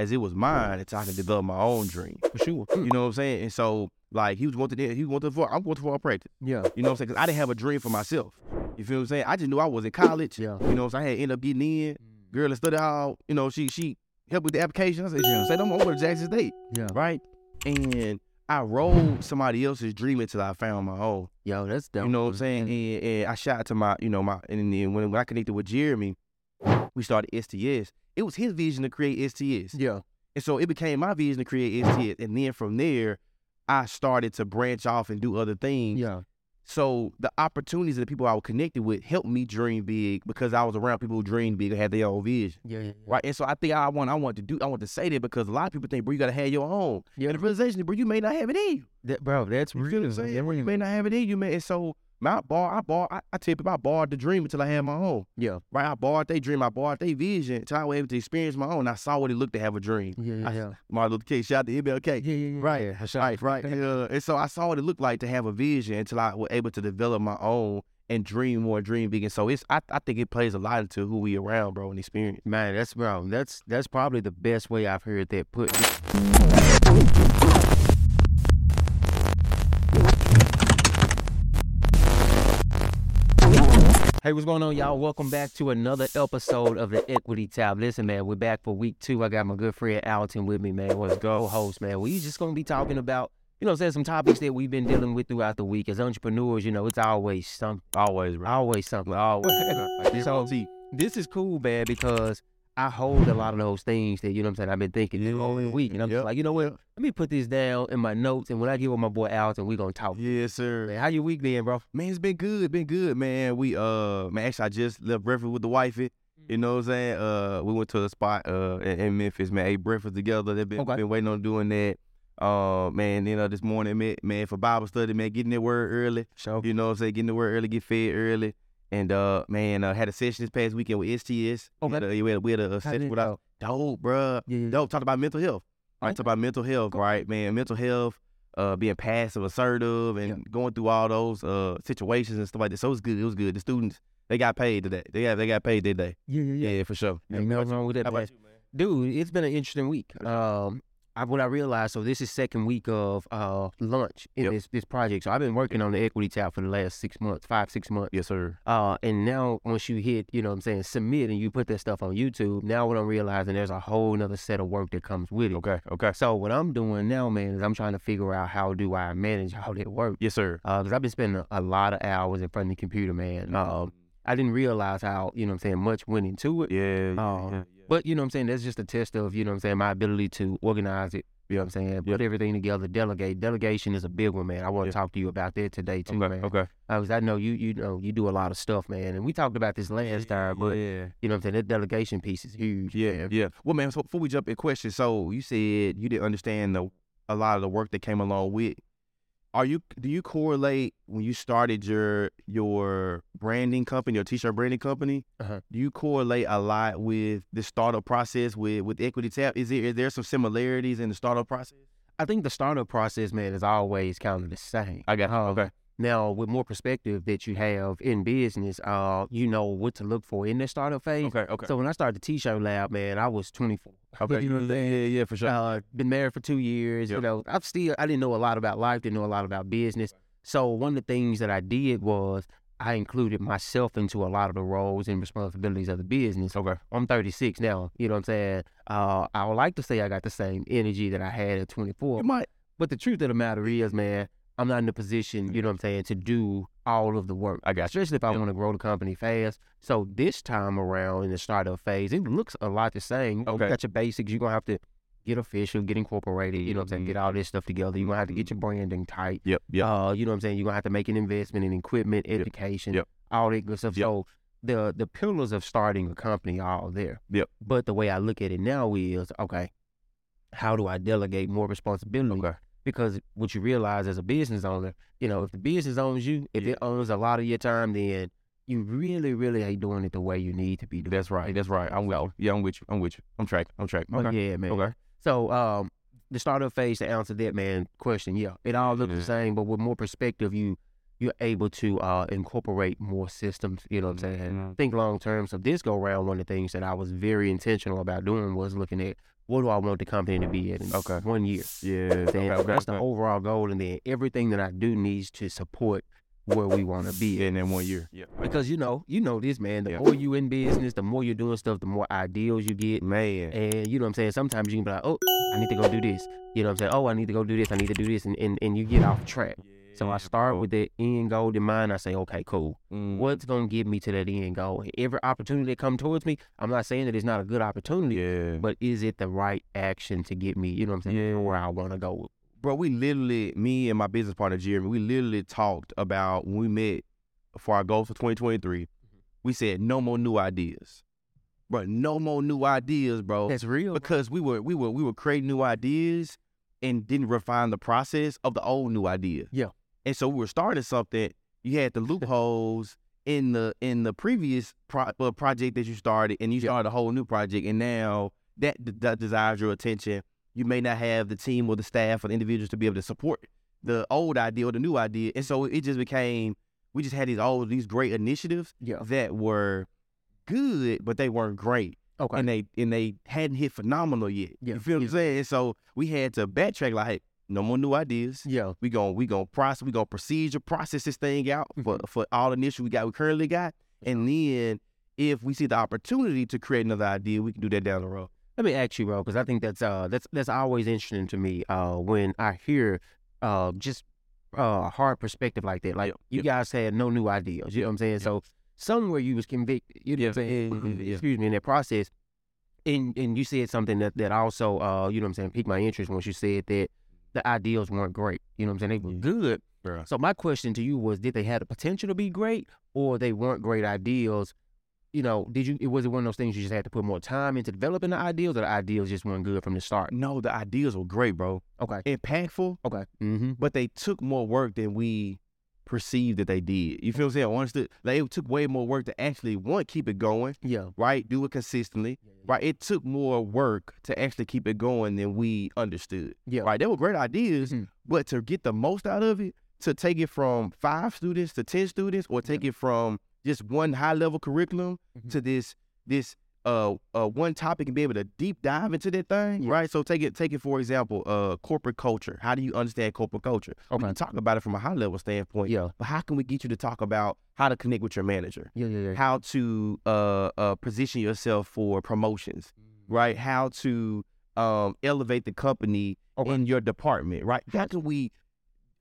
as it was mine until I could develop my own dream. For sure. You know what I'm saying? And so like he was going to the, he was going to the, I'm going to football practice. Yeah. You know what I'm saying? Because I didn't have a dream for myself. You feel what I'm saying? I just knew I was in college. Yeah. You know what I'm saying? I had ended up getting in. Mm. Girl that studied hall, you know, she she helped with the application. I said, she said, I'm over to Jackson State. Yeah. Right? And I rode somebody else's dream until I found my own. Yo, that's dope. You know what I'm saying? And, and I shot to my, you know, my, and then when, when I connected with Jeremy, we started STS. It was his vision to create STS. Yeah. And so it became my vision to create STS. And then from there, I started to branch off and do other things. Yeah. So the opportunities that the people I was connected with helped me dream big because I was around people who dreamed big and had their own vision. Yeah. Yeah. Right. And so I think I want I want to do I want to say that because a lot of people think, bro, you gotta have your own. Yeah. And the realization, bro, you may not have it in you. That, bro, that's You real. feel what I'm saying? Yeah, You may not have it in you, man. And so I bar, I bar, I, I tell people I barred the dream until I had my own. Yeah. Right. I barred their dream, I barred their vision until I was able to experience my own. I saw what it looked to have a dream. Yeah. Yeah. I- Yeah. Martin Luther King, shout out to MLK. Yeah. Yeah. yeah. Right. Yeah. Right, right. Uh, and so I saw what it looked like to have a vision until I was able to develop my own and dream more, dream big. And so it's I, I think it plays a lot into who we around, bro, and experience. Man, that's bro. That's that's probably the best way I've heard that put. Hey, what's going on, y'all? Welcome back to another episode of the Equity Tap. Listen, man, we're back for week two. I got my good friend Alton with me, man. What's go host, man? We just gonna be talking about, you know, saying some topics that we've been dealing with throughout the week. As entrepreneurs, you know, it's always something, Always, bro. always something, always. so see, this is cool, man, because I hold a lot of those things that, you know what I'm saying, I've been thinking the whole week. And I'm Yep. just like, you know what? Let me put this down in my notes. And when I get with my boy Alton, we going to talk. yes, sir. Man, how your week been, bro? Man, it's been good, been good, man. We uh, man, actually, I just left breakfast with the wifey. You know what I'm saying? Uh, we went to a spot uh in, in Memphis, man. Ate breakfast together. They've been Okay. been waiting on doing that. Uh, man, you know, this morning, man, man, for Bible study, man, getting that word early. Sure. You know what I'm saying? Getting the word early, get fed early. And uh, man, uh, had a session this past weekend with STS. Okay. We had a, we had a, session with it our dope, bruh. Yeah, yeah. Dope. Talked about mental health. Right. Okay. Talk about mental health, right, man. Mental health, uh, being passive, assertive, and Yeah. going through all those uh situations and stuff like that. So it was good. It was good. The students they got paid today. They got they got paid today. Yeah, yeah, Yeah, yeah for sure. Ain't nothing wrong with that, How about you, man? Dude, it's been an interesting week. Um, I, what I realized, so this is second week of uh lunch in Yep. this this project. So I've been working on the Equity Tap for the last six months, five, six months. Yes, sir. Uh, and now once you hit, you know what I'm saying, submit and you put that stuff on YouTube, now what I'm realizing there's a whole nother set of work that comes with it. Okay. Okay. So what I'm doing now, man, is I'm trying to figure out how do I manage all that work. Yes, sir. Uh, cause I've been spending a, a lot of hours in front of the computer, man. Um, I didn't realize how, you know what I'm saying, much went into it. Yeah. yeah, yeah, yeah. But you know what I'm saying, that's just a test of, you know what I'm saying, my ability to organize it. You know what I'm saying? Put everything together, delegate. Delegation is a big one, man. I want to talk to you about that today too, Okay. man. Okay. Uh, because I know you you know you do a lot of stuff, man. And we talked about this last time, but yeah. you know what I'm saying, that delegation piece is huge. Yeah, man. yeah. Well, man, so before we jump in question, so you said you didn't understand the a lot of the work that came along with. Are you do you correlate when you started your your branding company, your t-shirt branding company? Uh-huh. Do you correlate a lot with the startup process with with Equity Tap? Is there is there some similarities in the startup process? I think the startup process, man, is always kind of the same. I got home. okay. Now, with more perspective that you have in business, uh, you know what to look for in that startup phase. Okay, okay. So when I started the T-shirt lab, man, I was 24. okay. you know what I'm saying? yeah, yeah, for sure. Uh, been married for two years. You know, I've still I didn't know a lot about life, didn't know a lot about business. So one of the things that I did was I included myself into a lot of the roles and responsibilities of the business. okay. I'm 36 now. You know what I'm saying? Uh, I would like to say I got the same energy that I had at 24. You might But the truth of the matter is, man, I'm not in a position, you know what I'm saying, to do all of the work. I got you. Especially if I Yep. want to grow the company fast. So this time around in the startup phase, it looks a lot the same. Okay. You got your basics. You're going to have to get official, get incorporated, you know what I'm saying, Mhm. get all this stuff together. You're going to have to get your branding tight. Yep, yep. Uh, you know what I'm saying? You're going to have to make an investment in equipment, education, Yep. all that good stuff. Yep. So the the pillars of starting a company are all there. Yep. But the way I look at it now is, okay, how do I delegate more responsibility? Okay. Because what you realize as a business owner, you know, if the business owns you, if it owns a lot of your time, then you really, really ain't doing it the way you need to be doing. That's right. That's right. I'm well. Yeah, I'm with you. I'm with you. I'm tracking. I'm tracking. But yeah, man. Okay. So um, the startup phase to answer that man question, yeah, it all looks Yeah. the same, but with more perspective, you you're able to uh, incorporate more systems. You know what I'm saying? Mhm. Think long term. So this go round, one of the things that I was very intentional about doing was looking at what do I want the company to be at in Okay. one year? Yeah. Then that's the overall goal, and then everything that I do needs to support where we want to be. Yeah, in that one year. Yeah. Because you know, you know this man. The Yeah. more you in business, the more you're doing stuff, the more ideals you get. Man. And you know what I'm saying? Sometimes you can be like, oh, I need to go do this. You know what I'm saying? Oh, I need to go do this. I need to do this. And, and, and you get off track. So I start with the end goal in mind. I say, okay, cool. Mm. What's going to get me to that end goal? Every opportunity that come towards me, I'm not saying that it's not a good opportunity, Yeah. but is it the right action to get me, you know what I'm saying, Yeah. where I want to go? bro, we literally, me and my business partner Jeremy, we literally talked about when we met for our goals for 2023. We said no more new ideas, bro. No more new ideas, bro. That's real. because we were we were we were creating new ideas and didn't refine the process of the old new idea. Yeah. And so we were starting something. You had the loopholes in the in the previous pro- uh, project that you started, and you Yeah. started a whole new project, and now that that desires your attention. You may not have the team or the staff or the individuals to be able to support the old idea or the new idea, and so it just became we just had these all these great initiatives Yeah. that were good, but they weren't great Okay. and they and they hadn't hit phenomenal yet. Yeah, You feel what I'm yeah. saying? So we had to backtrack like, hey, no more new ideas. yeah. We gon' we gon' process we gon' procedure process this thing out for Mm-hmm. for all the initial we got we currently got, and then if we see the opportunity to create another idea, we can do that down the road. Let me ask you, bro, because I think that's uh that's that's always interesting to me. Uh, when I hear uh just uh hard perspective like that, like you yep. guys had no new ideas. You know what I'm saying? So somewhere you was convicted. You know what I'm saying? Yeah. Excuse me in that process. And and you said something that that also uh you know what I'm saying piqued my interest once you said that the ideals weren't great. You know what I'm saying? They were good. Bro. So my question to you was, did they have the potential to be great, or they weren't great ideals? You know, did you? It was it one of those things you just had to put more time into developing the ideals, or the ideals just weren't good from the start? No, the ideals were great, bro. Okay, Impactful, okay, mm-hmm. but they took more work than we perceived that they did. You feel what I'm saying? I understood. Like it took way more work to actually one keep it going, yeah, right? Do it consistently. right? It took more work to actually keep it going than we understood, yeah, right? They were great ideas, Mhm. but to get the most out of it, to take it from five students to ten students, or take it from just one high level curriculum Mhm. to this this uh uh one topic and be able to deep dive into that thing, Yeah. right? So take it take it for example, uh corporate culture. How do you understand corporate culture? We Okay. can talk about it from a high level standpoint, yeah, but how can we get you to talk about how to connect with your manager? yeah, yeah, yeah. how to uh, uh, position yourself for promotions, right? How to um, elevate the company Okay. in your department, right? How can we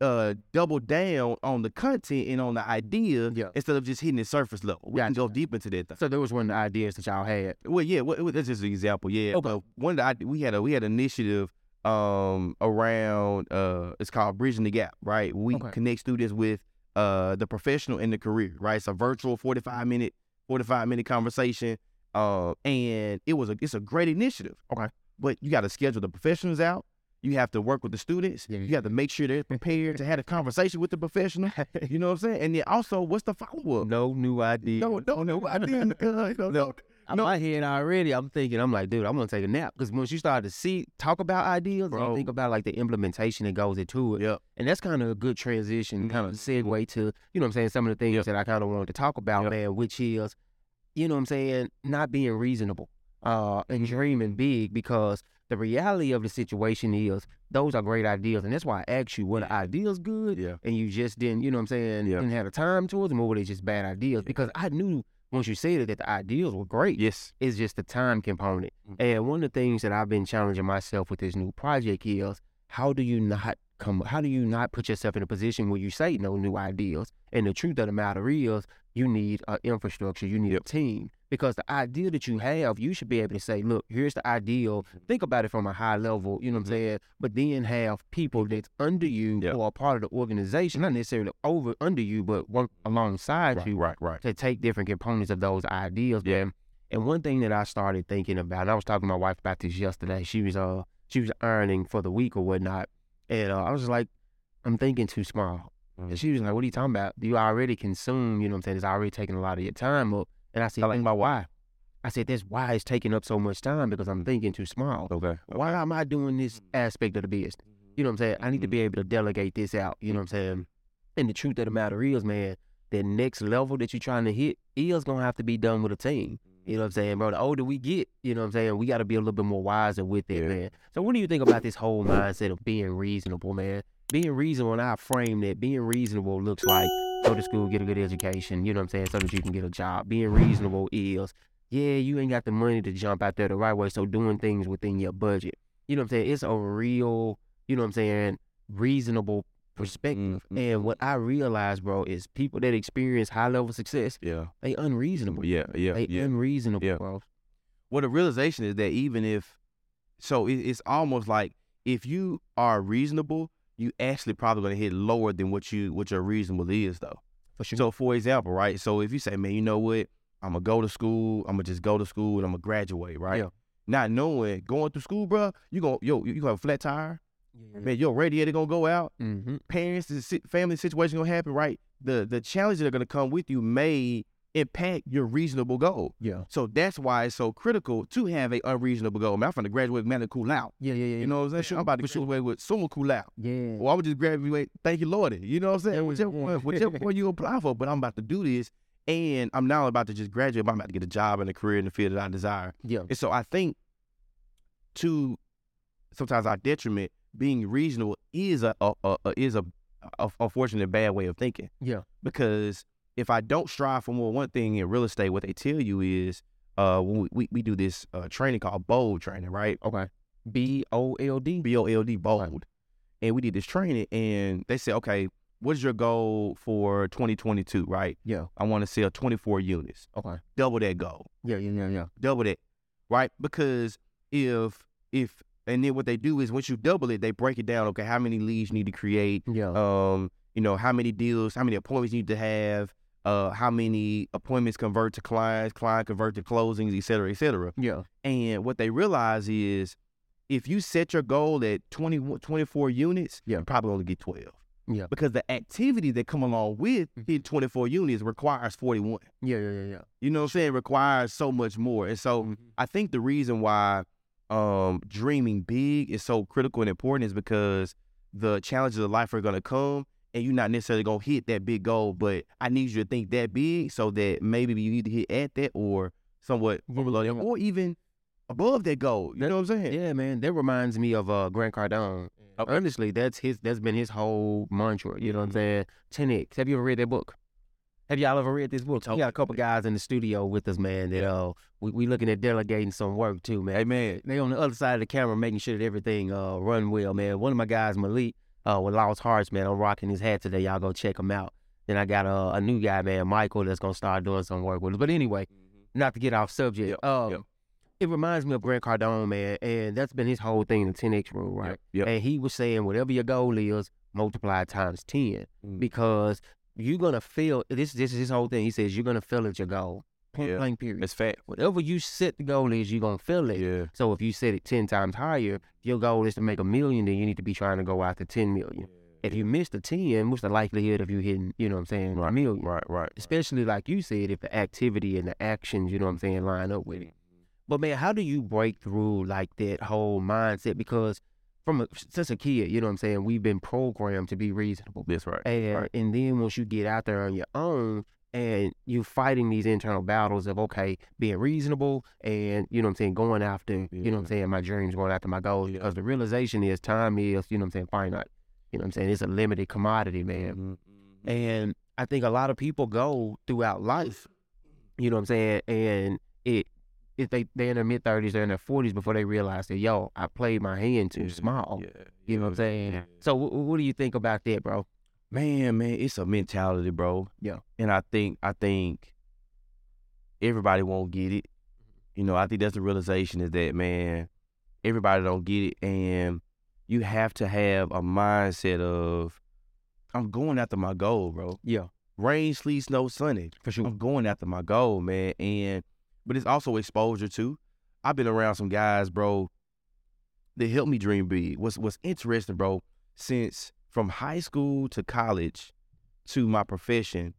uh, double down on the content and on the idea Yeah. instead of just hitting the surface level? We can Gotcha. go deep into that. Thing. So there was one of the ideas that y'all had. Well, yeah, well, well, that's just an example. Yeah, Okay. uh, one of the we had a we had an initiative um around uh it's called bridging the gap right we Okay. connect students with uh the professional and the career right it's a virtual 45 minute 45 minute conversation uh and it was a it's a great initiative Okay. but you got to schedule the professionals out you have to work with the students Yeah, you have to make sure they're prepared to have a conversation with the professional you know what i'm saying and then also what's the follow-up No new idea. no no no I didn't uh, no, no. In my head already, I'm thinking, I'm like, dude, I'm gonna take a nap because once you start to see, talk about ideas, Bro. and think about like the implementation that goes into it, Yep. and that's kind of a good transition, kind of segue to, you know, what I'm saying some of the things Yep. that I kind of wanted to talk about, Yep. man, which is, you know, what I'm saying not being reasonable, uh, and Mm-hmm. dreaming big because the reality of the situation is those are great ideas, and that's why I asked you were the ideas good, yeah and you just didn't, you know, what I'm saying, Yeah. didn't have the time towards them, or were they just bad ideas? Because I knew once you said it that the ideas were great. yes It's just the time component. Mhm. And one of the things that I've been challenging myself with this new project is how do you not come how do you not put yourself in a position where you say no new ideas? And the truth of the matter is you need an infrastructure, you need a team. Because the idea that you have, you should be able to say, look, here's the ideal. Think about it from a high level, you know what I'm saying? But then have people that's under you Yep. who are part of the organization, not necessarily over under you, but work alongside right you right right to take different components of those ideas, Yeah. And one thing that I started thinking about, and I was talking to my wife about this yesterday. She was uh she was ironing for the week or whatnot, and uh, I was like, I'm thinking too small. And mm. she was like, What are you talking about? You already consume, you know what I'm saying? It's already taking a lot of your time up. And I said, Think my why. I said, That's why it's taking up so much time because I'm thinking too small. okay Why am I doing this mm-hmm. aspect of the business? You know what I'm saying? I need to be mm-hmm. able to delegate this out. You know what I'm saying? And the truth of the matter is, man, that next level that you're trying to hit is gonna have to be done with a team. You know what I'm saying, bro? The older we get, you know what I'm saying, we got to be a little bit more wiser with it, Yeah. man. So, what do you think about this whole mindset of being reasonable, man? Being reasonable, and I frame that being reasonable looks like go to school, get a good education, you know what I'm saying, so that you can get a job. Being reasonable is, yeah, you ain't got the money to jump out there the right way, so doing things within your budget. You know what I'm saying? It's a real, you know what I'm saying, reasonable perspective. Mhm. And what I realize, bro, is people that experience high level success, Yeah. they unreasonable. Yeah. Yeah. They yeah. unreasonable, Yeah. bro. well, the realization is that even if, so it, it's almost like if you are reasonable, you actually probably gonna hit lower than what you what your reasonable is though. For sure. So for example, right? So if you say, man, you know what, I'm gonna go to school, I'm gonna just go to school and I'm gonna graduate, right? Yeah. Not knowing going through school, bro, you gonna yo you gonna have a flat tire, man, your radiator gonna go out, Mm-hmm. parents, the family situation gonna happen, right? The the challenges that are gonna come with you may impact your reasonable goal. Yeah. So that's why it's so critical to have a unreasonable goal. Man, I'm finna graduate with magna cum laude. Yeah, yeah, yeah. You know what I'm saying? I'm about to graduate with summa cum laude. Yeah. Or I would just graduate, thank you, Lordy. You know what I'm saying? Yeah, Whichever one, whichever one you apply for. But I'm about to do this, and I'm now about to just graduate. But I'm about to get a job and a career in the field that I desire. Yeah. And so I think, to sometimes our detriment, being reasonable is a, a, a, a is a, a unfortunate bad way of thinking. Yeah. Because if I don't strive for more, one thing in real estate, what they tell you is, uh, when we, we, we do this uh, training called bold training, right? Okay. B O L D. B O L D, bold. And we did this training, and they said, okay, what is your goal for 2022, right? Yeah. I want to sell 24 units, Okay. double that goal, Yeah, yeah, yeah, yeah. double that, right? Because if, if, and then what they do is once you double it, they break it down. Okay, how many leads you need to create? Yeah. Um, you know, how many deals, how many appointments you need to have? Uh, how many appointments convert to clients, client convert to closings, et cetera, et cetera. yeah. And what they realize is if you set your goal at 20, 24 units, Yeah. you probably only get 12. Yeah. Because the activity that come along with hitting 24 units requires 41. Yeah, yeah, yeah, yeah. You know what I'm saying? Requires so much more. And so Mhm. I think the reason why um, dreaming big is so critical and important is because the challenges of life are going to come and you're not necessarily going to hit that big goal, but I need you to think that big so that maybe you either hit at that or somewhat below that or even above that goal. You That- know what I'm saying? Yeah, man. That reminds me of uh Grant Cardone. Okay. Honestly, that's his that's been his whole mantra. You know what I'm Mhm. saying? 10X. Have you ever read that book? Have y'all ever read this book? We Totally. got a couple guys in the studio with us, man, that uh we, we looking at delegating some work too, man. Hey, man. They on the other side of the camera making sure that everything uh run well, man. One of my guys, Malik, uh with Lost Hearts, man, I'm rocking his hat today. Y'all go check him out. Then I got uh, a new guy, man, Michael, that's gonna start doing some work with us. But anyway, not to get off subject. Yep, uh, yep. It reminds me of Grant Cardone, man, and that's been his whole thing, the 10X rule, right? Yep. And he was saying whatever your goal is, multiply times 10 Mm. because you're gonna feel this. This is his whole thing. He says you're gonna feel at your goal. Point Yeah. blank. Period. It's fact. Whatever you set the goal is, you're gonna feel it. Yeah. So if you set it ten times higher, your goal is to make a million, then you need to be trying to go out to ten million. If you miss the ten, what's the likelihood of you hitting, you know what I'm saying, a Right, million? Right, right. Especially like you said, if the activity and the actions, you know what I'm saying, line up with it. Mm-hmm. But man, how do you break through like that whole mindset? Because from a, since a kid, you know what I'm saying, we've been programmed to be reasonable. That's right. And right. and then once you get out there on your own and you're fighting these internal battles of okay, being reasonable and you know what I'm saying, going after, you know what I'm saying, my dreams, going after my goals. Yeah. Because the realization is time is, you know what I'm saying, finite. You know what I'm saying? It's a limited commodity, man. Mhm, mhm. And I think a lot of people go throughout life, you know what I'm saying, and it if they they're in their mid thirties, they're in their forties before they realize that yo, I played my hand too Yeah, small. Yeah, You know what I'm saying? yeah. So wh- what do you think about that, bro? Man, man, it's a mentality, bro. Yeah. And I think I think everybody won't get it. You know, I think that's the realization is that man, everybody don't get it, and you have to have a mindset of I'm going after my goal, bro. Yeah, Rain, sleet, snow, sunny. for sure. I'm going after my goal, man. And but it's also exposure too. I've been around some guys, bro, that helped me dream big. What's what's interesting, bro, since from high school to college to my profession,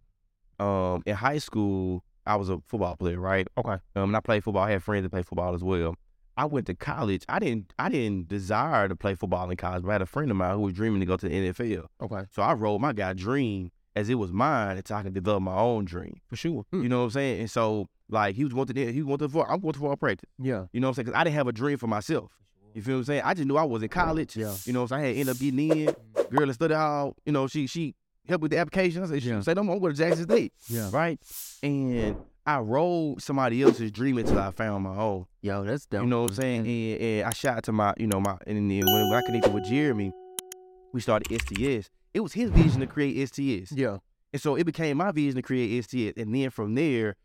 um, in high school, I was a football player, right? Okay. Um, and I played football. I had friends that played football as well. I went to college. I didn't I didn't desire to play football in college, but I had a friend of mine who was dreaming to go to the NFL. Okay. So I rolled my guy dream as it was mine until I could develop my own dream. For sure. You hmm. know what I'm saying? And so like he was wanted he was wanted for I'm going to for practice. Yeah. You know what I'm saying? Because I didn't have a dream for myself. You feel what I'm saying? I just knew I was in college. Yeah. You know what I'm saying? I had ended up getting in. Hmm. Girl that studied hall, you know, she she helped with the application. I said, she Yeah. said, I'm gonna go to Jackson State. Yeah. Right? And I rode somebody else's dream until I found my own. Yo, that's dope. You know what I'm saying? And, and I shot to my, you know, my and then when I connected with Jeremy, we started STS. It was his vision to create STS. Yeah. And so it became my vision to create STS. And then from there,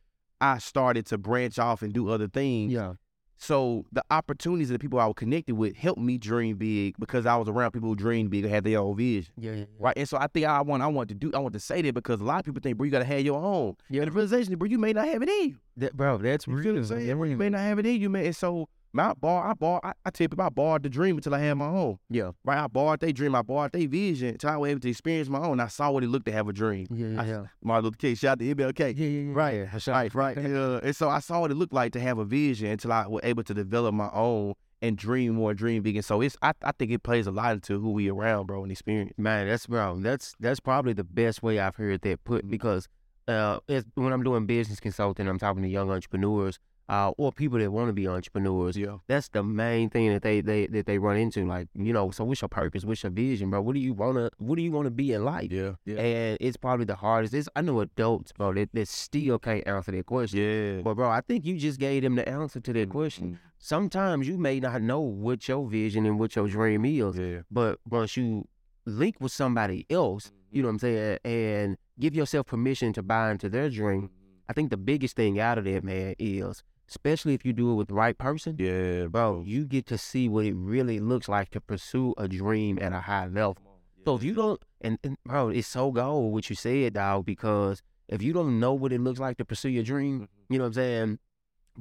I started to branch off and do other things. Yeah. So the opportunities of the people I was connected with helped me dream big because I was around people who dreamed big and had their own vision. Yeah. Yeah. Right. And so I think I want I want to do I want to say that because a lot of people think, bro, you gotta have your own. Yeah. And the realization, bro, you may not have it in you. That, bro, that's You real. feel what I'm saying? That You may not have it in you, man. And so my bar, I bar, I, I tell people I barred the dream until I had my own. Yeah. Right. I barred their dream, I barred their vision until I was able to experience my own. I saw what it looked to have a dream. Yeah. Yeah. I- Yeah. Martin Luther King, shout out to MLK. Yeah. Yeah. yeah. Right. Yeah. That's Right, right. Uh, and so I saw what it looked like to have a vision until I was able to develop my own and dream more, dream big. And so it's I, I think it plays a lot into who we around, bro, and experience. Man, that's bro. That's that's probably the best way I've heard that put because uh, when I'm doing business consulting, I'm talking to young entrepreneurs uh, or people that want to be entrepreneurs. Yeah. That's the main thing that they, they that they run into. Like you know, so what's your purpose? What's your vision, bro? What do you wanna What do you wanna be in life? Yeah. Yeah. And it's probably the hardest. It's, I know adults, bro, that, that still can't answer that question. Yeah. But bro, I think you just gave them the answer to that question. Sometimes you may not know what your vision and what your dream is, Yeah. but once you link with somebody else, you know what I'm saying, and give yourself permission to buy into their dream, I think the biggest thing out of that, man, is especially if you do it with the right person, Yeah, bro, you get to see what it really looks like to pursue a dream at a high level. So if you don't, and, and bro, it's so gold what you said, dog, because if you don't know what it looks like to pursue your dream, you know what I'm saying,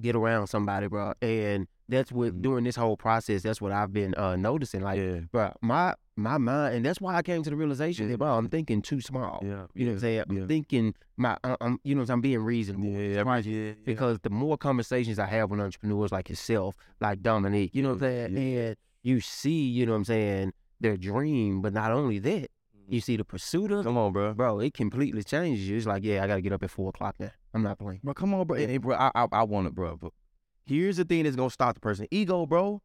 get around somebody, bro. And that's what Mhm. during this whole process, that's what I've been uh, noticing. Like, yeah. bro, my my mind, and that's why I came to the realization that, bro, I'm thinking too small. Yeah. You know what I'm saying? Yeah. I'm thinking my, I'm, you know, I'm being reasonable. Yeah, right. Yeah, yeah. Because the more conversations I have with entrepreneurs like yourself, like Dominique, you know what I'm saying? And you see, you know what I'm saying, their dream, but not only that, you mm-hmm. see the pursuit of, Come on, bro. bro, it completely changes you. It's like, yeah, I got to get up at four o'clock now. I'm not playing. Bro, come on, bro. Hey, bro, I, I, I want it, bro. But here's the thing that's gonna stop the person: ego, bro.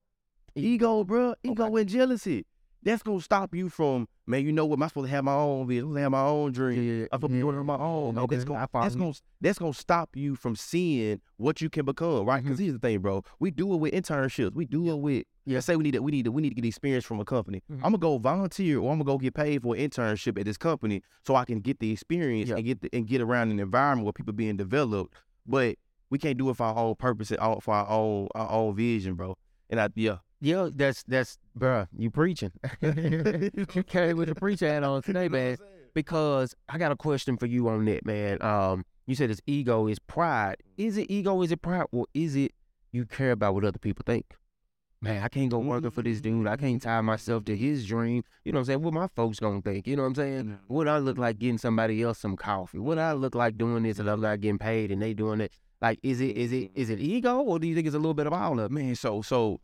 Ego, bro. Ego and jealousy. That's gonna stop you from, man. You know what? Am I supposed to have my own vision? I'm supposed to have my own dream. Yeah, I'm supposed to be doing it on my own. Okay, That's gonna, that's gonna, that's gonna stop you from seeing what you can become, right? Because here's the thing, bro. We do it with internships. We do it with. Yeah. Say we need to, we need to, we need to get experience from a company. Mhm. I'm gonna go volunteer or I'm gonna go get paid for an internship at this company so I can get the experience Yeah. and get the, and get around an environment where people being developed. But we can't do it for our own purpose and all- for our own our own vision, bro. And I yeah. Yeah, that's, that's, bro, you preaching. you carry with the preacher hat on today, man. because I got a question for you on that, man. Um, you said it's ego, is pride. Is it ego? Is it pride, or is it you care about what other people think? Man, I can't go working for this mm-hmm. dude. I can't mm-hmm. tie myself to his dream. You know what I'm saying? What my folks gonna think? You know what I'm saying? What I look like getting somebody else some coffee? What I look like doing this and I'm not getting paid and they doing it? Like, is it is it mm-hmm. is it ego or do you think it's a little bit of all of it? Man, so so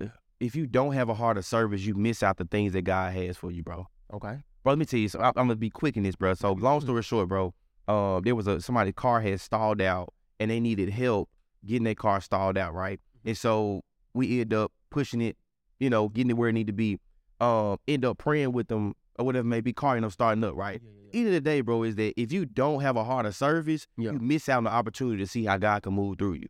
if you don't have a heart of service, you miss out the things that God has for you, bro. Okay. Bro, let me tell you. So I, I'm gonna be quick in this, bro. So long Mm-hmm. story short, bro. Um, there was a somebody's car had stalled out, and they needed help getting their car stalled out, right? Mm-hmm. And so we end up pushing it, you know, getting it where it need to be. Um, end up praying with them or whatever it may be, car, you know, starting up, right? End of the day, bro, is that if you don't have a heart of service, Yeah. you miss out on the opportunity to see how God can move through you.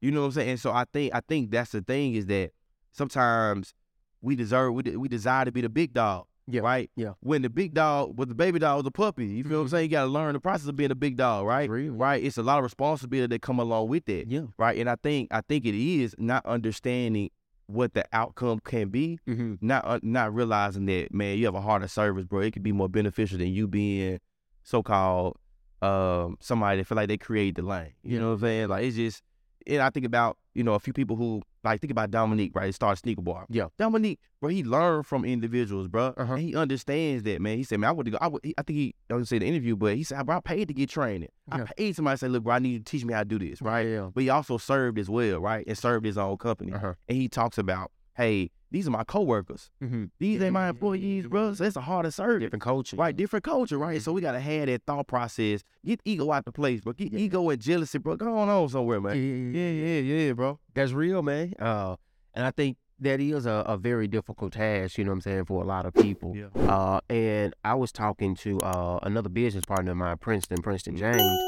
You know what I'm saying? And so I think I think that's the thing is that sometimes we deserve we, de- we desire to be the big dog. Yeah, Right? yeah. When the big dog was the baby dog was a puppy. You feel what I'm Mhm. saying? You gotta learn the process of being a big dog, right? Real. Right. It's a lot of responsibility that come along with that. Yeah. Right. And I think I think it is not understanding what the outcome can be, Mm-hmm. not uh, not realizing that, man, you have a heart of service, bro. It could be more beneficial than you being so called um somebody that feel like they create the lane. You know what I'm saying? Like it's just and I think about, you know, a few people who like think about Dominique, right? He started sneaker bar. Yeah. Dominique, bro, he learned from individuals, bro. Uh-huh. And he understands that, man. He said, man, I would go. I would. I think he. I don't say the interview, but he said, bro, I paid to get training. Yeah. I paid somebody to say, look, bro, I need you to teach me how to do this, right? Yeah. But he also served as well, right? And served his own company. Uh-huh. And he talks about, hey, these are my coworkers. Mm-hmm. These ain't my employees, bro. So it's a harder service. Different culture. Right, different culture, right? So we gotta have that thought process. Get ego out the place, bro. Get ego and jealousy, bro. Go on, on somewhere, man. Yeah, Yeah, yeah, yeah, bro. That's real, man. Uh, and I think that is a, a very difficult task, you know what I'm saying, for a lot of people. Yeah. Uh, and I was talking to uh, another business partner of mine, Princeton, Princeton Mm-hmm. James.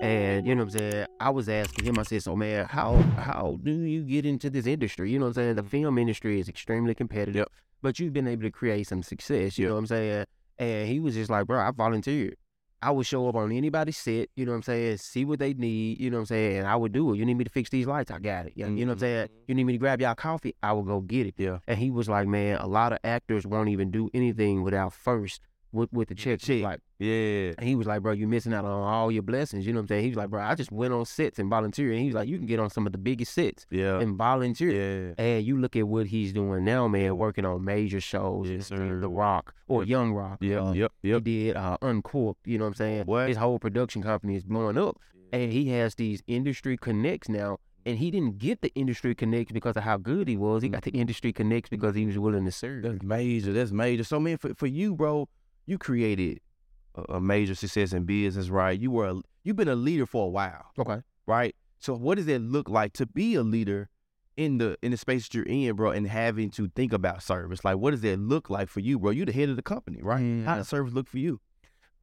And you know what I'm saying? I was asking him, I said, So man, how how do you get into this industry? You know what I'm saying? The film industry is extremely competitive, Yep. but you've been able to create some success, you know what I'm saying? And he was just like, Bro, I volunteered. I would show up on anybody's set, you know what I'm saying, see what they need, you know what I'm saying, and I would do it. You need me to fix these lights, I got it. You know what I'm saying? Mm-hmm. You need me to grab y'all coffee, I will go get it. Yeah. And he was like, Man, a lot of actors won't even do anything without first with with the check. Check. Like Yeah. and he was like, bro, you're missing out on all your blessings. You know what I'm saying? He was like, bro, I just went on sets and volunteered. And he was like, you can get on some of the biggest sets Yeah. and volunteer. Yeah. And you look at what he's doing now, man, working on major shows, Yes, sir. The Rock or. Young Rock. Yep. uh, Yep. He did uh, Uncorked. You know what I'm saying? What? His whole production company is blowing up, and he has these industry connects now. And he didn't get the industry connects because of how good he was. He got the industry connects because he was willing to serve. That's major. That's major. So man, for for you, bro, you created a, a major success in business, right? You were a, you've been a leader for a while, Okay. right? So what does it look like to be a leader in the in the space that you're in, bro, and having to think about service? Like, what does it look like for you, bro? You're the head of the company, right? How does service look for you?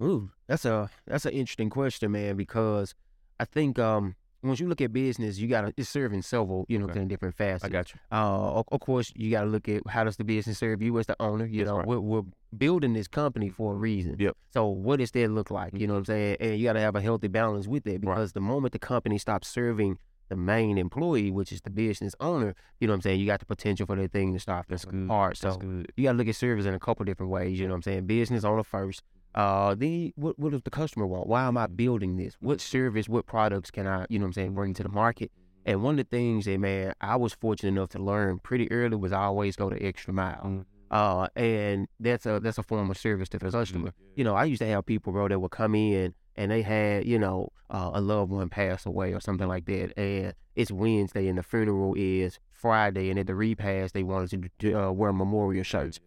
Ooh, that's a that's an interesting question, man, because I think um once you look at business, you gotta it's serving several, you know, Okay. different facets. I got you. Uh, of, of course, you got to look at how does the business serve you as the owner. You That's know, right. we're, we're building this company for a reason. Yep. So what does that look like? You know what I'm saying? And you got to have a healthy balance with that Right. because the moment the company stops serving the main employee, which is the business owner, you know what I'm saying? You got the potential for that thing to start That's falling apart. That's So you got to look at service in a couple different ways. You know what I'm saying? Business owner first. Uh, then what what does the customer want? Why am I building this? What service, what products can I, you know what I'm saying, bring to the market? And one of the things that man, I was fortunate enough to learn pretty early was I always go the extra mile. Mhm. Uh, and that's a that's a form of service to the customer. You know, I used to have people, bro, that would come in and they had, you know, uh, a loved one pass away or something like that, and it's Wednesday and the funeral is Friday, and at the repast they wanted to uh, wear memorial shirts.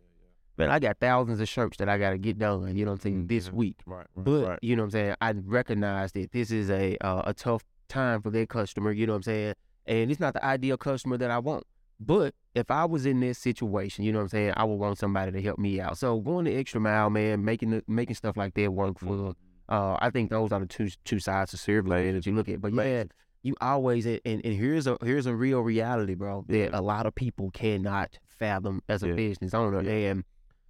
Man, I got thousands of shirts that I got to get done. You know what I'm saying? This week. Right. right, But right. you know what I'm saying, I recognize that this is a uh, a tough time for their customer. You know what I'm saying, and it's not the ideal customer that I want. But if I was in this situation, you know what I'm saying, I would want somebody to help me out. So going the extra mile, man, making the, making stuff like that work for. Uh, I think those are the two two sides of service man, that you look at. But yeah, you always and, and here's a here's a real reality, bro, that a lot of people cannot fathom as a Yeah. business owner. Yeah. And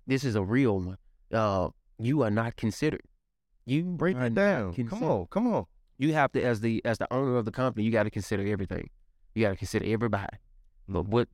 this is a real one. Uh, you are not considered. You Break it down. Come on. Come on. You have to, as the as the owner of the company, you got to consider everything. You got to consider everybody. But Mhm. what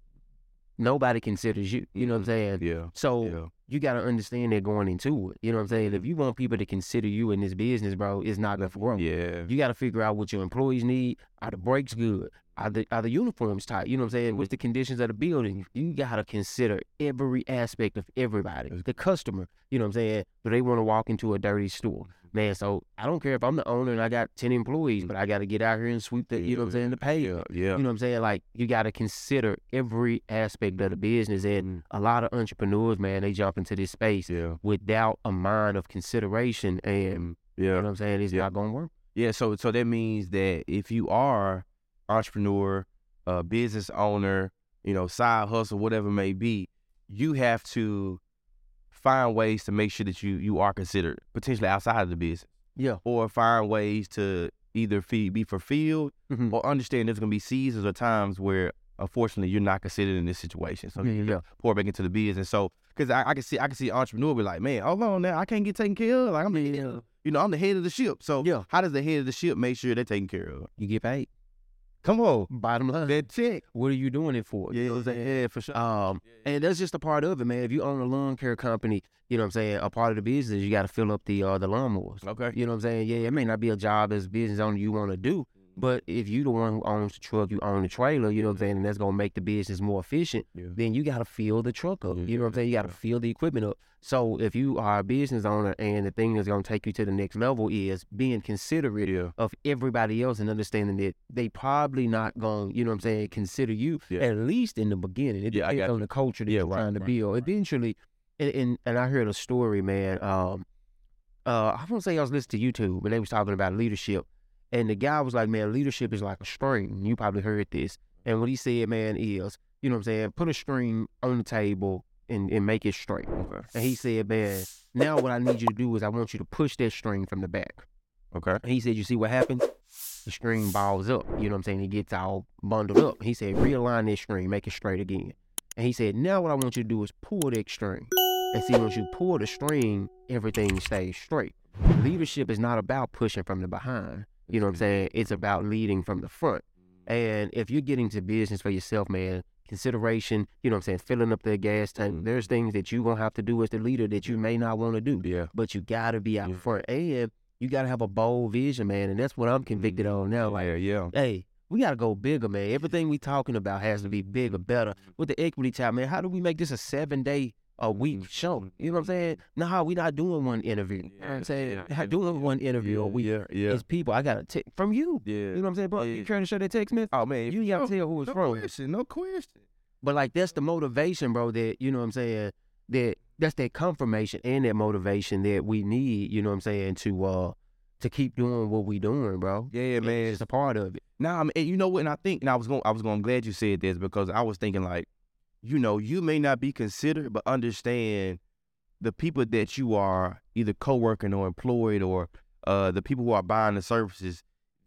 nobody considers you. You know what I'm saying? Yeah. So Yeah. you got to understand that going into it. You know what I'm saying? Mm-hmm. If you want people to consider you in this business, bro, it's not gonna grow. Yeah. You got to figure out what your employees need. Are the brakes good? Are the are the uniforms tight? You know what I'm saying? What's mm-hmm. the conditions of the building? You got to consider every aspect of everybody. The customer. You know what I'm saying? Do they want to walk into a dirty store? Mm-hmm. Man, so I don't care if I'm the owner and I got ten employees, but I got to get out here and sweep the. You know what I'm saying? The pavement. Yeah. Yeah. You know what I'm saying? Like you got to consider every aspect of the business, and Mm. a lot of entrepreneurs, man, they jump into this space Yeah. without a mind of consideration, and you know what I'm saying? It's Yeah. not gonna work. Yeah, so so that means that if you are entrepreneur, a business owner, you know, side hustle, whatever it may be, you have to find ways to make sure that you you are considered potentially outside of the business, Yeah. or find ways to either feed, be fulfilled Mhm. or understand there's gonna be seasons or times where unfortunately you're not considered in this situation. So Yeah, you yeah. pour back into the business. So because I, I can see I can see an entrepreneur be like, man, hold on now, I can't get taken care of. Like I'm the Yeah. you know, I'm the head of the ship. So Yeah. how does the head of the ship make sure they're taken care of? You get paid. Come on. Bottom line. That check. what are you doing it for? You know what I'm saying? yeah, for sure. Um, and that's just a part of it, man. If you own a lawn care company, you know what I'm saying, a part of the business, you got to fill up the uh, the lawnmowers. okay. You know what I'm saying? Yeah, it may not be a job as a business owner you want to do, But if you the one who owns the truck, you own the trailer, you know what I'm saying, and that's gonna make the business more efficient, Yeah. then you gotta fill the truck up. Yeah, You know what I'm saying? You gotta fill the equipment up. So if you are a business owner and the thing that's gonna take you to the next level is being considerate Yeah. of everybody else and understanding that they probably not gonna, you know what I'm saying, consider you at least in the beginning. It depends on the culture that Yeah, you're right, trying to right, build. right. Eventually, and, and and I heard a story, man. Um, uh, I won't say I was listening to YouTube, but they was talking about leadership, and the guy was like, "Man, leadership is like a string." You probably heard this, and what he said, man, is, you know what I'm saying, put a string on the table and and make it straight. Okay. And he said, man, now what I need you to do is I want you to push that string from the back. Okay. And he said, you see what happens? The string balls up. You know what I'm saying? It gets all bundled up. He said, realign that string, make it straight again. And he said, now what I want you to do is pull that string. And see, once you pull the string, everything stays straight. Leadership is not about pushing from the behind. You know what I'm saying? It's about leading from the front. And if you're getting to business for yourself, man, consideration, you know what I'm saying, filling up the gas tank, Mhm. there's things that you're going to have to do as the leader that you may not want to do Yeah. but you gotta be out Yeah. front and you gotta have a bold vision, man. And that's what I'm convicted on now. Like, yeah. Yeah. hey, we gotta go bigger, man. Everything we talking about has to be bigger, better. With the equity time, man, how do we make this a seven day a week show? You know what I'm saying? Nah, we not doing one interview. you know what I'm saying? yeah, Not yeah, doing one interview a week. Yeah. Yeah. It's people I gotta take from you. Yeah. You know what I'm saying, bro? Yeah. You trying to show that text, man? Oh man, You gotta no, tell who it's no from. question, no question. But like that's the motivation, bro, that you know what I'm saying, that that's that confirmation and that motivation that we need, you know what I'm saying, to uh to keep doing what we doing, bro. Yeah, man. It's just a part of it. Nah, I mean, and you know what? And I think, and I was going, I was going. Glad you said this because I was thinking like, you know, you may not be considered, but understand the people that you are either co-working or employed, or uh, the people who are buying the services,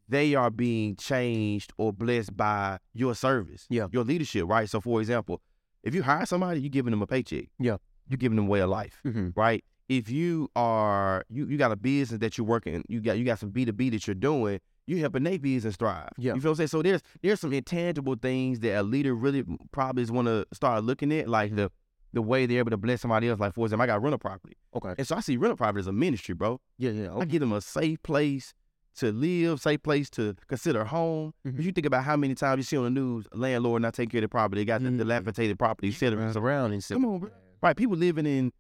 they are being changed or blessed by your service, Yeah. your leadership, right? So, for example, if you hire somebody, you're giving them a paycheck, Yeah. you're giving them a way of life Mm-hmm. right? If you are you you got a business that you're working, you got you got some B two B that you're doing, you helping their business thrive. Yeah. You feel what I'm saying? So there's there's some intangible things that a leader really probably is want to start looking at, like the the way they're able to bless somebody else. Like for example, I got rental property, Okay. and so I see rental property as a ministry, bro. Yeah, yeah. I give them a safe place to live, safe place to consider home. If you think about how many times you see on the news, landlord not taking care of the property, they got the Mhm. dilapidated property. Runs around and stuff. Come on, bro. Right, people living in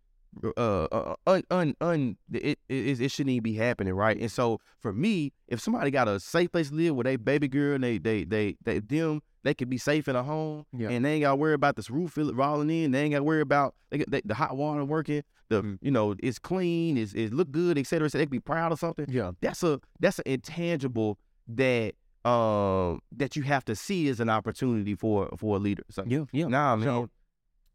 uh, uh un un un it, it it shouldn't even be happening, right? And so for me, if somebody got a safe place to live with they baby girl and they they they they them they could be safe in a home Yeah. and they ain't got to worry about this roof rolling in. They ain't got to worry about they, they, the hot water working. The Mm. you know it's clean, it's it look good, et cetera. So they can be proud of something. Yeah. That's a that's an intangible that um that you have to see as an opportunity for for a leader. So Yeah. Yeah. Nah, man. So-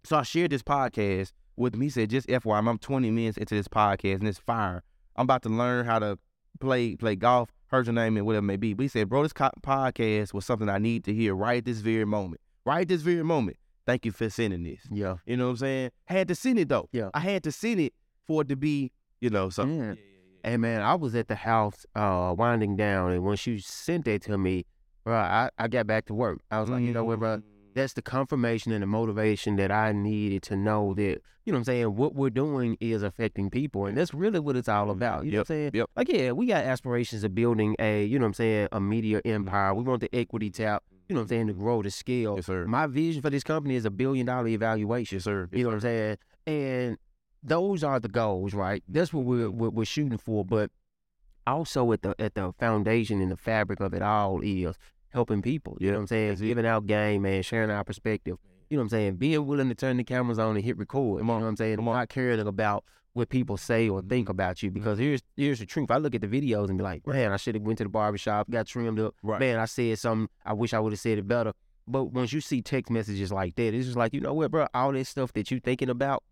So, I shared this podcast with me. Said just FYI, I'm 20 minutes into this podcast and it's fire. I'm about to learn how to play play golf. Heard your name and whatever it may be. But he said, bro, this co- podcast was something I need to hear right at this very moment. Right at this very moment. Thank you for sending this. Yeah. You know what I'm saying? Had to send it though. Yeah. I had to send it for it to be, you know, something. Yeah. Hey man, I was at the house uh winding down and once you sent that to me, bro, I, I got back to work. I was like, you know what, bro? That's the confirmation and the motivation that I needed to know that, you know what I'm saying, what we're doing is affecting people. And that's really what it's all about. You know what I'm saying? Yep. Like, yeah, we got aspirations of building a, you know what I'm saying, a media empire. We want the equity tap, you know what I'm saying, to grow the scale. Yes, sir. My vision for this company is a billion dollar evaluation. Yes, sir. You know what I'm saying? And those are the goals, right? That's what we're what we're shooting for. But also at the at the foundation and the fabric of it all is helping people. You know what I'm saying? That's it. Giving out game, man, sharing our perspective. You know what I'm saying? Being willing to turn the cameras on and hit record. You know what I'm saying? Not caring about what people say or think mm-hmm. about you. Because mm-hmm. here's here's the truth. I look at the videos and be like, man, I should have went to the barbershop, got trimmed up. Right. Man, I said something. I wish I would have said it better. But once you see text messages like that, it's just like, you know what, bro? All this stuff that you're thinking about,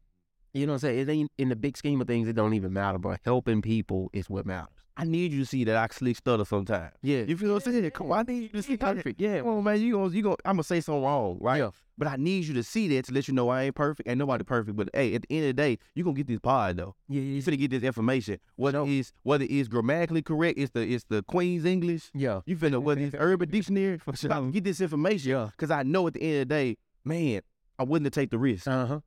you know what I'm saying? It ain't in the big scheme of things, it don't even matter, bro. Helping people is what matters. I need you to see that I slick stutter sometimes. Yeah. You feel what I'm saying? Come on, I need you to see. Perfect. Yeah. Come on, man. You gonna you gonna I'm gonna say something wrong, right? Yeah. But I need you to see that to let you know I ain't perfect. Ain't nobody perfect. But hey, at the end of the day, you gonna get this pod though. Yeah. You Yeah. finna get this information. Whether Sure. it's whether it's grammatically correct, it's the it's the Queen's English. Yeah. You finna whether it's Urban Dictionary. For sure. get this information. Yeah. Cause I know at the end of the day, man, I wouldn't have take the risk. Uh huh.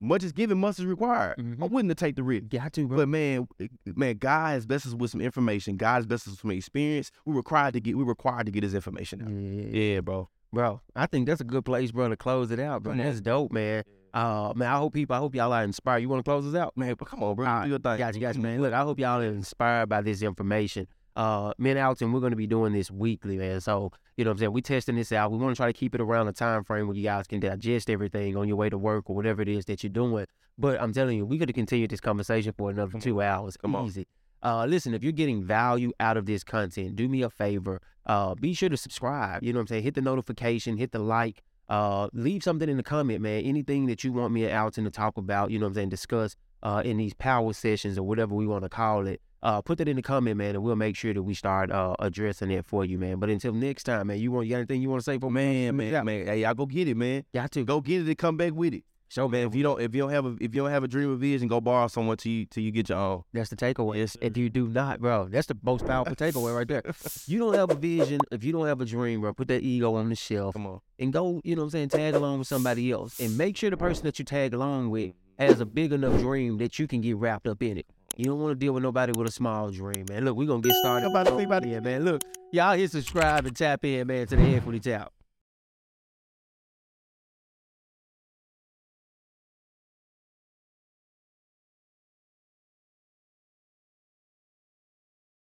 Much is given, much is required. Mhm. I'm willing to take the risk. Got to, bro. But man, man, God has blessed us with some information. God has blessed us with some experience. We required to get. We required to get this information out. yeah, Yeah, bro. bro. I think that's a good place, bro, to close it out, bro. That's dope, man. Uh, man, I hope people, I hope y'all are inspired. You want to close us out? Man, but come on, bro. Right. Do your thing. Gotcha, gotcha, man. Look, I hope y'all are inspired by this information. Uh, me and Alton, we're going to be doing this weekly, man. So, you know what I'm saying? We're testing this out. We want to try to keep it around a time frame where you guys can digest everything on your way to work or whatever it is that you're doing. But I'm telling you, we could have continued this conversation for another Come two hours. Come on. Easy. Uh, listen, if you're getting value out of this content, do me a favor. Uh, be sure to subscribe. You know what I'm saying? Hit the notification, hit the like. Uh, leave something in the comment, man. Anything that you want me and Alton to talk about, you know what I'm saying, discuss uh, in these power sessions or whatever we want to call it. Uh, put that in the comment, man, and we'll make sure that we start uh, addressing it for you, man. But until next time, man, you want you got anything you want to say for Man, Yeah. man, man. Hey, y'all go get it, man. Got to Go get it and come back with it. So, Man, if you don't, if you don't have a, if you don't have a dream or vision, go borrow someone till you till you get your own. That's the takeaway. Yes, if you do not, bro, that's the most powerful takeaway right there. You don't have a vision, if you don't have a dream, bro, put that ego on the shelf Come on. and go, you know what I'm saying, tag along with somebody else. And make sure the person that you tag along with has a big enough dream that you can get wrapped up in it. You don't want to deal with nobody with a small dream, man. Look, we're gonna get started. About to- about Yeah, man. Look, y'all hit subscribe and tap in, man, to the Equity Tap.